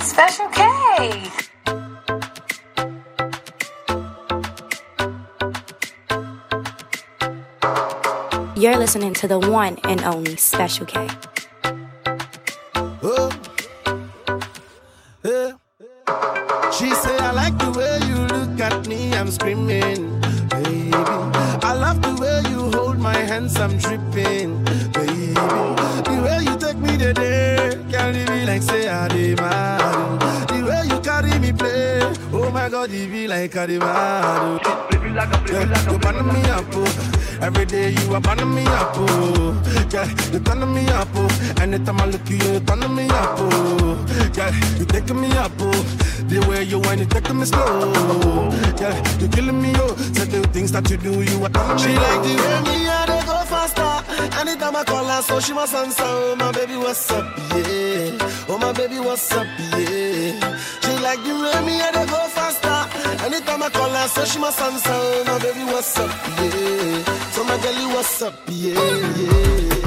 Special K. You're listening to the one and only Special K. Oh. She said, "I like the way you look at me. I'm screaming, baby. I love the way you hold my hands, I'm tripping." body be like a demand. You burn me up, oh. Every day you are burning me up, oh. Yeah, you turn me up, oh. Anytime I look you, you turn me up, oh. Yeah, you taking me up, oh. The way you when you taking me slow. Yeah, you killing me, oh. Certain things that you do, you are turning me She like the way me, I they go faster. Anytime I call her, so she must answer. Oh, my baby, what's up, yeah. Oh, my baby, what's up, yeah. She like the way me, I Anytime I call her, so she my son, son. Baby, what's up? Yeah. So my girlie, what's up? Yeah, yeah.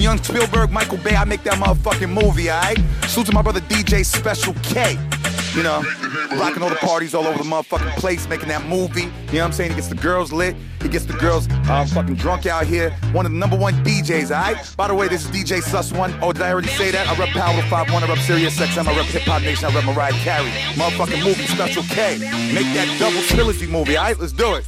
Young Spielberg, Michael Bay. I make that motherfucking movie, alright? Salute to my brother DJ Special K. You know, rocking all the parties all over the motherfucking place, making that movie. You know what I'm saying? He gets the girls lit. He gets the girls uh, fucking drunk out here. One of the number one DJs, alright? By the way, this is DJ Sus One. Oh, did I already say that? I rep Power 51, I rep Sirius XM, I rep Hip Hop Nation, I rep Mariah Carey. Motherfucking movie, Special K. Make that double trilogy movie, alright? Let's do it.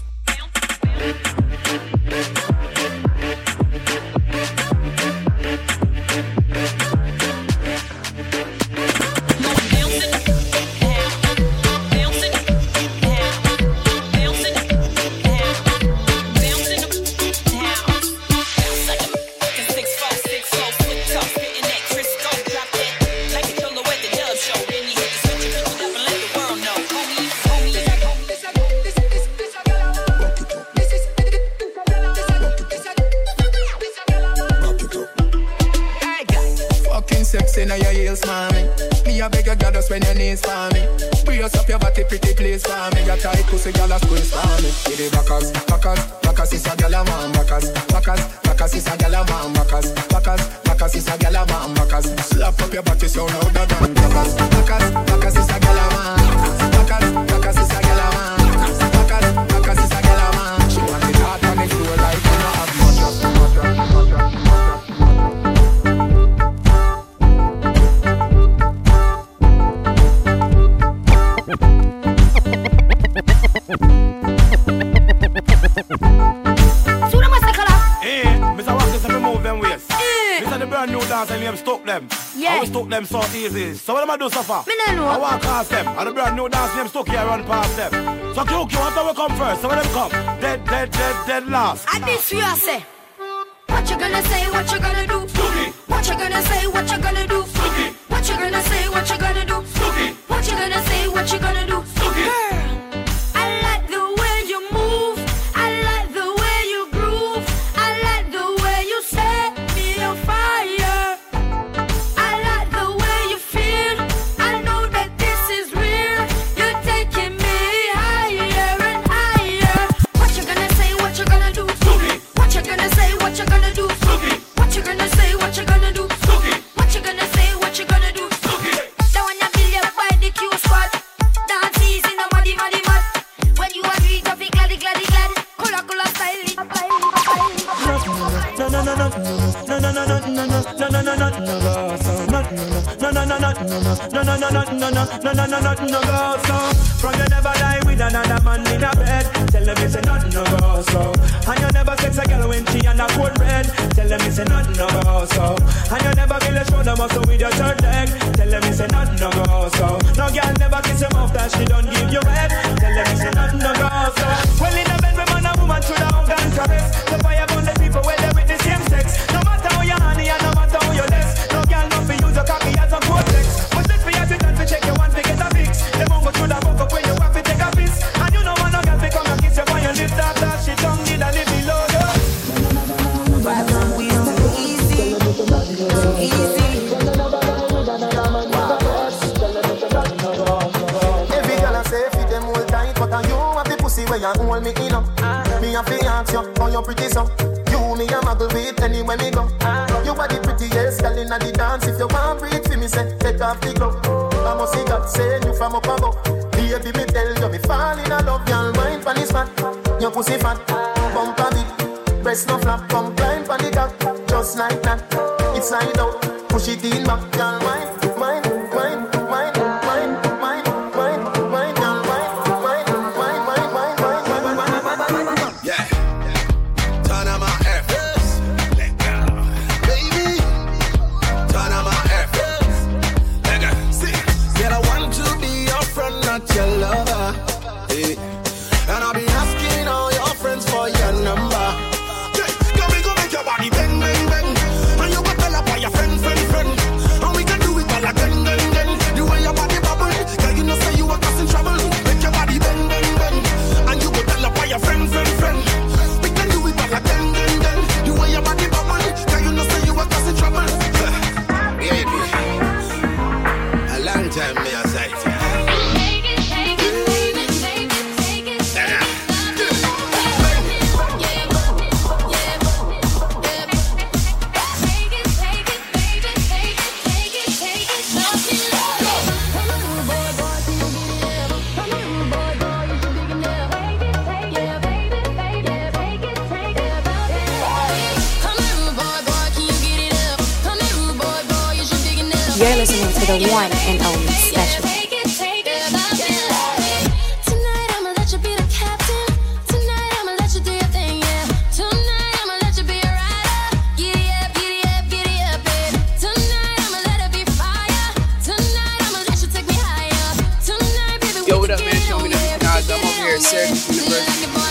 Sexy now your heels, mommy. Me a beg your just when your knees for me. Brace up your body, pretty please for me. Your tight pussy, girl a squeeze for me. Give it backers, backers, backers is a girl a man. Backers, backers, backers is a girl a man. Backers, backers, backers is a girl a man. Backers, slap up your body so louder than backers, backers, backers is a girl a man. Backers, backers brand new dance and we have stuck them. Yeah. I will stuck them so easy. So what am I do so far? Me no know. I walk past them. And the brand new dance them stuck here run past them. So QQ, what do we come first? So when them come? Dead, dead, dead, dead last. I this you I say. What you gonna say? What you gonna do? What you gonna say? What you gonna do? What you gonna say? What you gonna do? What you gonna say? What you gonna do? No no no no no no no no no no no no no no no no go so from you never lie with another man in a bed tell them it's a nothing no go so and you never sex a girl when she on a cold red tell them it's a nothing no go so and you never feel a shoulder muscle with your third leg tell them it's a nothing no go so no girl never kiss him off that she don't give you head tell them it's a nothing no go so well in a bed with man and woman should have hug and caress the fire burn the people where they with the same sex no matter how you honey and no matter how you less where you hold me in. Me have to ask you how you pretty so. You me a muggle with anywhere me go. You are the prettiest girl in the dance. If you want breathe for me, say take off the glove. I must see God send you from up above. Baby, me tell you me fall in love, girl. Mind pon this fat, your pussy fat, bump a bit, breast no flap, come climb pon the cock, just like that. It's slide out, push it in back. Mind, mind, Syracuse University.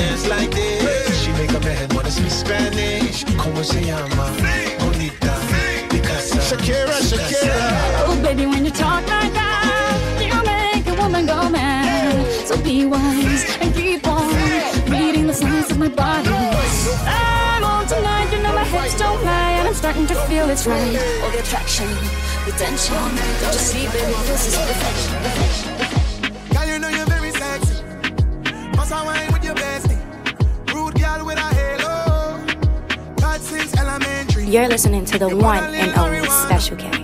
Dance like this. She make a man wanna speak Spanish. Como se llama? Bonita. Picasa. Shakira, Shakira. Oh, baby, when you talk like that, you make a woman go mad. So be wise and keep on reading the signs of my body. I'm on tonight, you know my hips don't lie, and I'm starting to feel it's right. All the attraction, the tension. Don't you see, baby, this is perfection. perfection. You're listening to the one and only Special K.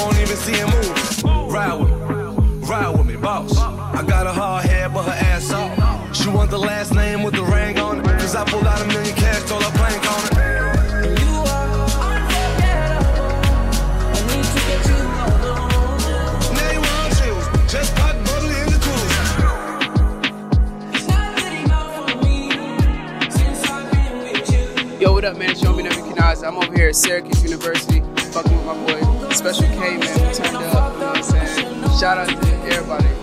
don't even see him move. Ride with me, ride with me, boss. I got a hard head, but her ass off. She want the last name with the ring on it. Cause I pulled out a million cash, told her plank on it. Now you want you, just pop bubbly in the cruise. Yo, what up, man? Show me Never Kanaz. I'm over here at Syracuse University. Fucking with my boy, Special K, man. Turned up. You know what I'm saying? Shout out to everybody.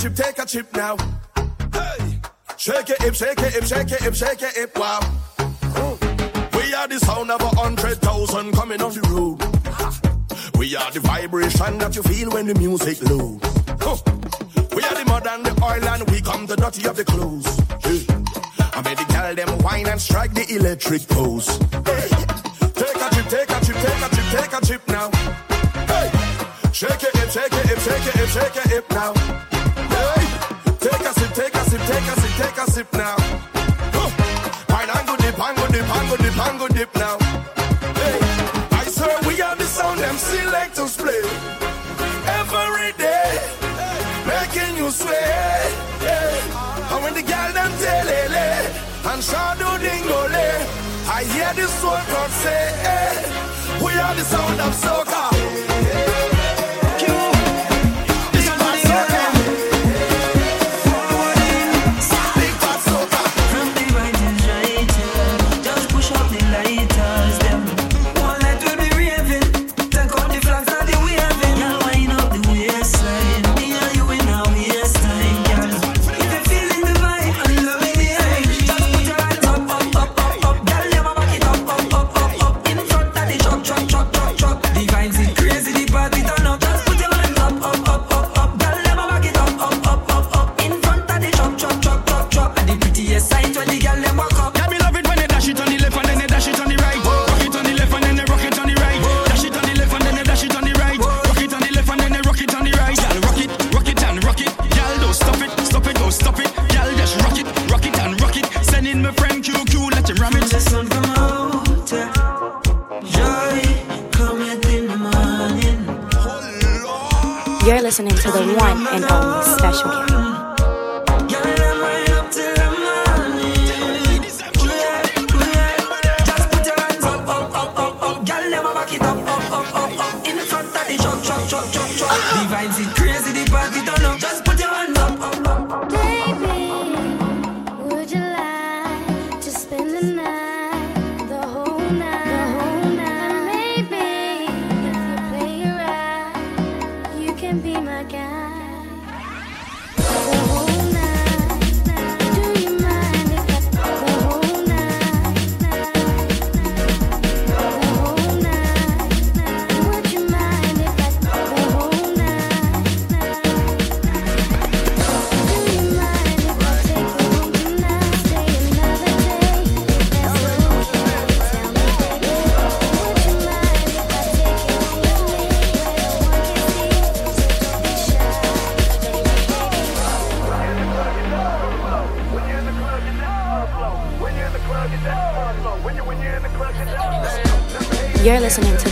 Chip, take a chip, now. Hey, shake it, hip, shake it, hip, shake it, hip, shake it, hip, wow. We are the sound of a hundred thousand coming off the road. We are the vibration that you feel when the music loads. We are the mud and the oil and we come the dirty of the clothes. I made the girl them wine and strike the electric pose. Take a chip, take a chip, take a chip, take a chip now. Hey, shake it, hip, shake it, hip, shake it, hip, shake it, hip now take a sip, take a sip now. Huh. Wine and go dip, and go dip, and go dip, and go dip now. Hey, I swear we are the sound them selectors play every day, making you sway. Yeah. And when the girl them telele and shadow dingole, I hear the soul crowd say, hey, We are the sound of soccer.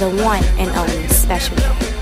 one and only special.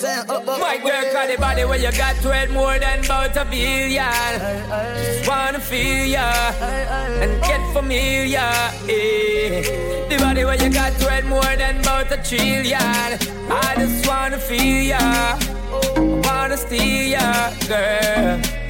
My uh, uh. girl, call the body where you got to it more than about a billion. Just wanna feel ya and get familiar. Eh. The body where you got to it more than about a trillion. I just wanna feel ya, wanna steal ya, girl.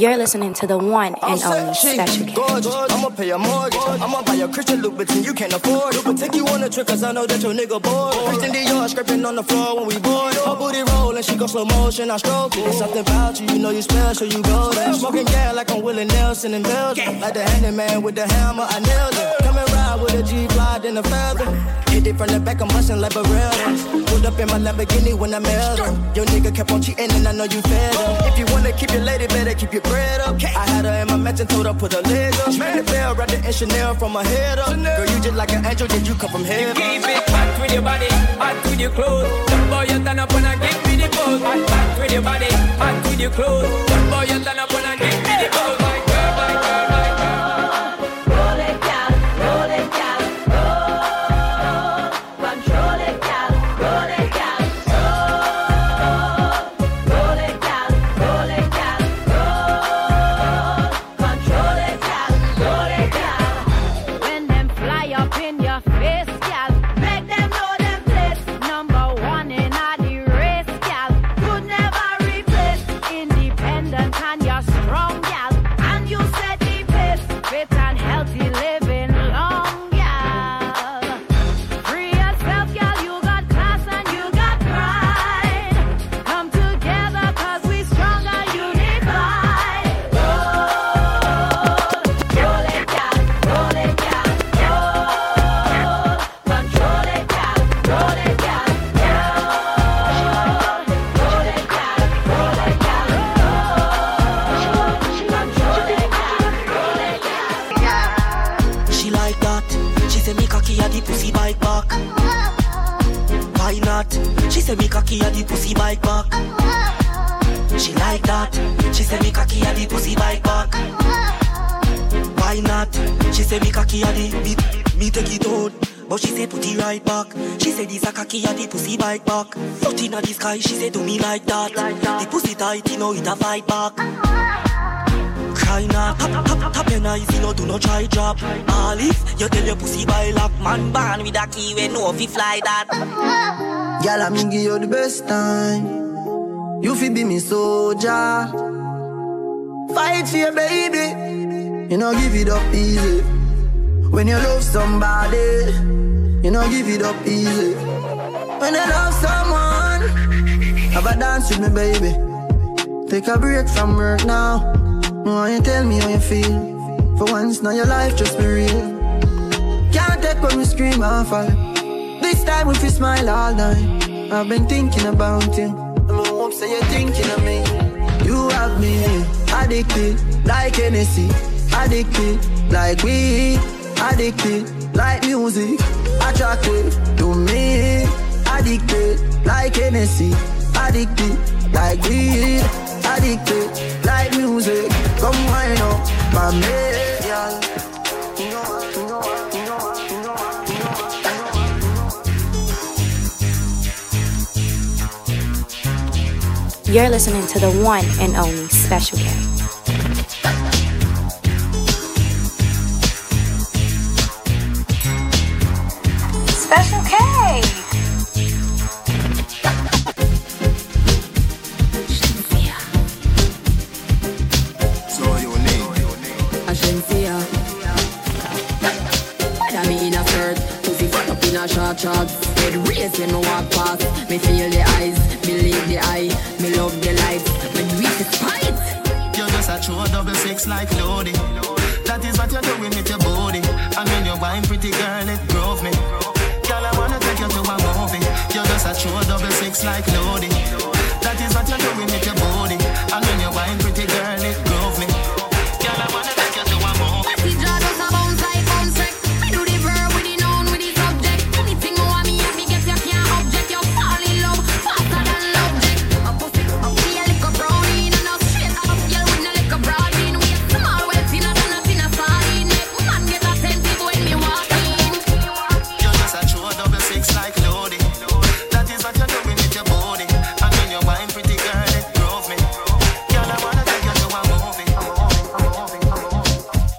You're listening to the one and only special guest. I'ma pay your mortgage. I'ma buy your Christian Louboutin you can't afford. But take you on a trip cause I know that your nigga bored. Christian Dior scraping on the floor when we bored. Her booty rolling, she go slow motion, I stroke it. There's something about you, you know you special, you go golden. Smoking gas like I'm Willie Nelson in Belgium. Like the handyman with the hammer, I nailed it. Come and ride with a G fly in the feather. Hit it from the back, I'm bustin' like a rail. Pulled up in my Lamborghini when I'm mailed Your nigga kept on cheating and I know you fed him. If you wanna keep your lady, better keep your bread up. I had her in my mansion, told her put her leg up. Man, the bell wrapped in Chanel from her head up. Girl, you just like an angel, did you come from heaven? You give it back with your body, hot with your clothes. Jump boy, you turn up and I give me the pose. Hot back with your body, hot with your clothes. Jump boy, you turn up and I give me the right back. She like that. She say me cocky a the pussy bite back. Why not? She say me cocky a the me, me take it out. But she say put it right back. She say this a cocky a the pussy bite back. Foot inna the sky, she say do me like that. The pussy tight, you know it a fight back. Cry not, tap tap tap your eyes, you know do not try drop. All if you tell your pussy by lock, man born with a key, we know if he fly that. Girl, I mean give you the best time. You fi be me soldier. Fight for your baby. You know give it up easy. When you love somebody, you know give it up easy. When you love someone, have a dance with me, baby. Take a break from work now. Why you tell me how you feel? For once, now your life just be real. Can't take when we scream and fall. Time we fi smile all night. I've been thinking about you. I'm hope say you're thinking of me. You have me addicted like Hennessy, addicted like weed, addicted like music, attracted to me, addicted like Hennessy, addicted like weed, addicted like music. Come wind up, my man. You're listening to the one and only Special K.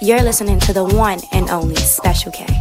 You're listening to the one and only Special K.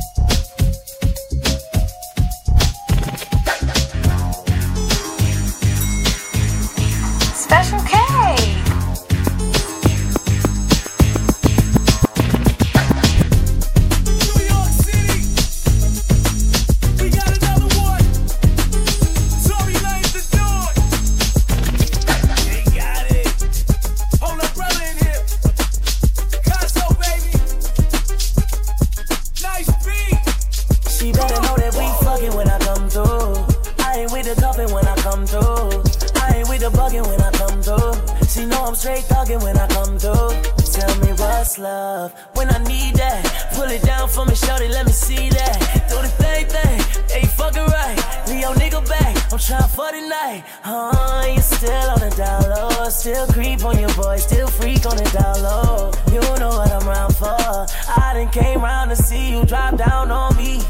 the cuffing when I come through. I ain't with the bugging when I come through. She know I'm straight thugging when I come through. Tell me what's love when I need that. Pull it down for me, shorty, let me see that. Do the thing thing, hey fucking right. Leave your nigga back, I'm trying for the night. Huh, you still on the down low, still creep on your boy, still freak on the down low. You know what I'm around for. I done came round to see you drop down on me.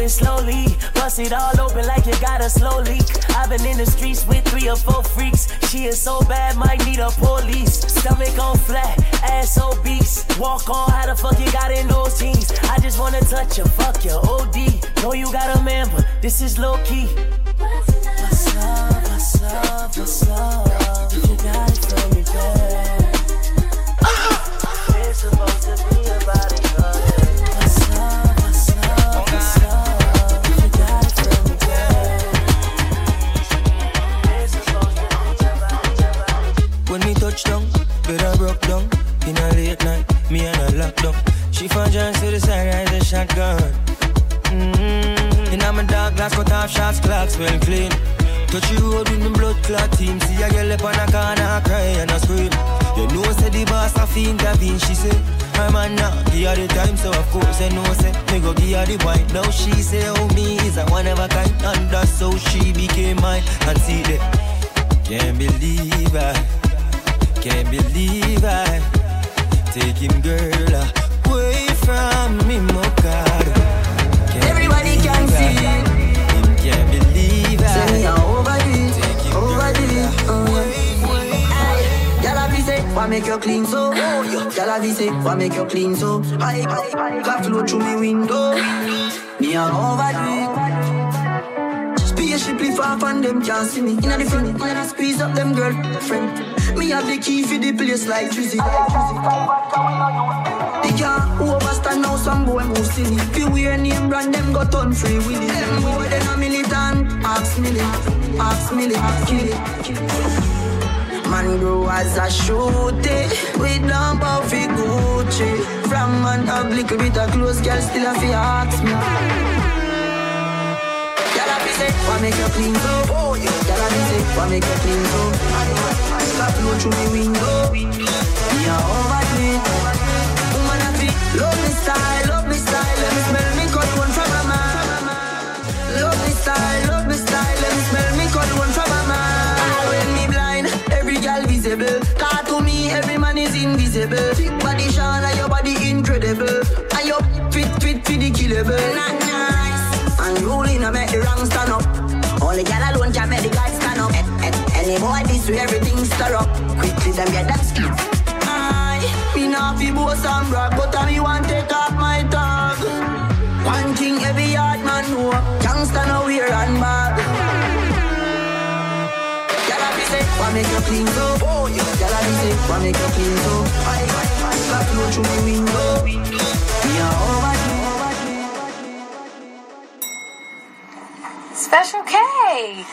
It slowly, bust it all open like you got a slow leak. I've been in the streets with three or four freaks. She is so bad, might need a police. Stomach on flat, ass obese. Walk on, how the fuck you got in those jeans? I just wanna touch you, fuck your OD. Know you got a man, but this is low key. What's love, what's love, what's love? You got it from me, babe. Make you clean so? Oh, Gyal a be say, why make you clean so? I, I, got flow through me window. Me a overdo it. Spaceship far from them can't see me. Inna the front, inna the squeeze up them girlfriend. Me have the key for the place like Drizzy. They can't overstand now some boy move silly. You wear name brand, them got on free willy. Them boy they no militant, ask milli, ask milli, kill it. Man grow as a shooty With number fi Gucci. From an ugly bit of clothes Girl still a fi ask me. Girl a fi say Why make you clean so Oh yeah Girl a fi say Why make you clean so Got flow through me window. Me a overdo invisible Thick body shine And your body incredible. And your fit fit fit the killable. Not nice. And rolling I make the wrong stand up. Only girl alone can make the guys stand up. Eh, eh, Any boy this way everything stir up. Quickly them get that skin Aye, me not fi boast and brag But I me want take off my tag. One thing every yard man know. Gangsta no wear and bag say, why make you clean so? Oh, a be say, why make you clean so? I, I, I, me window. Me a overdo. Special K.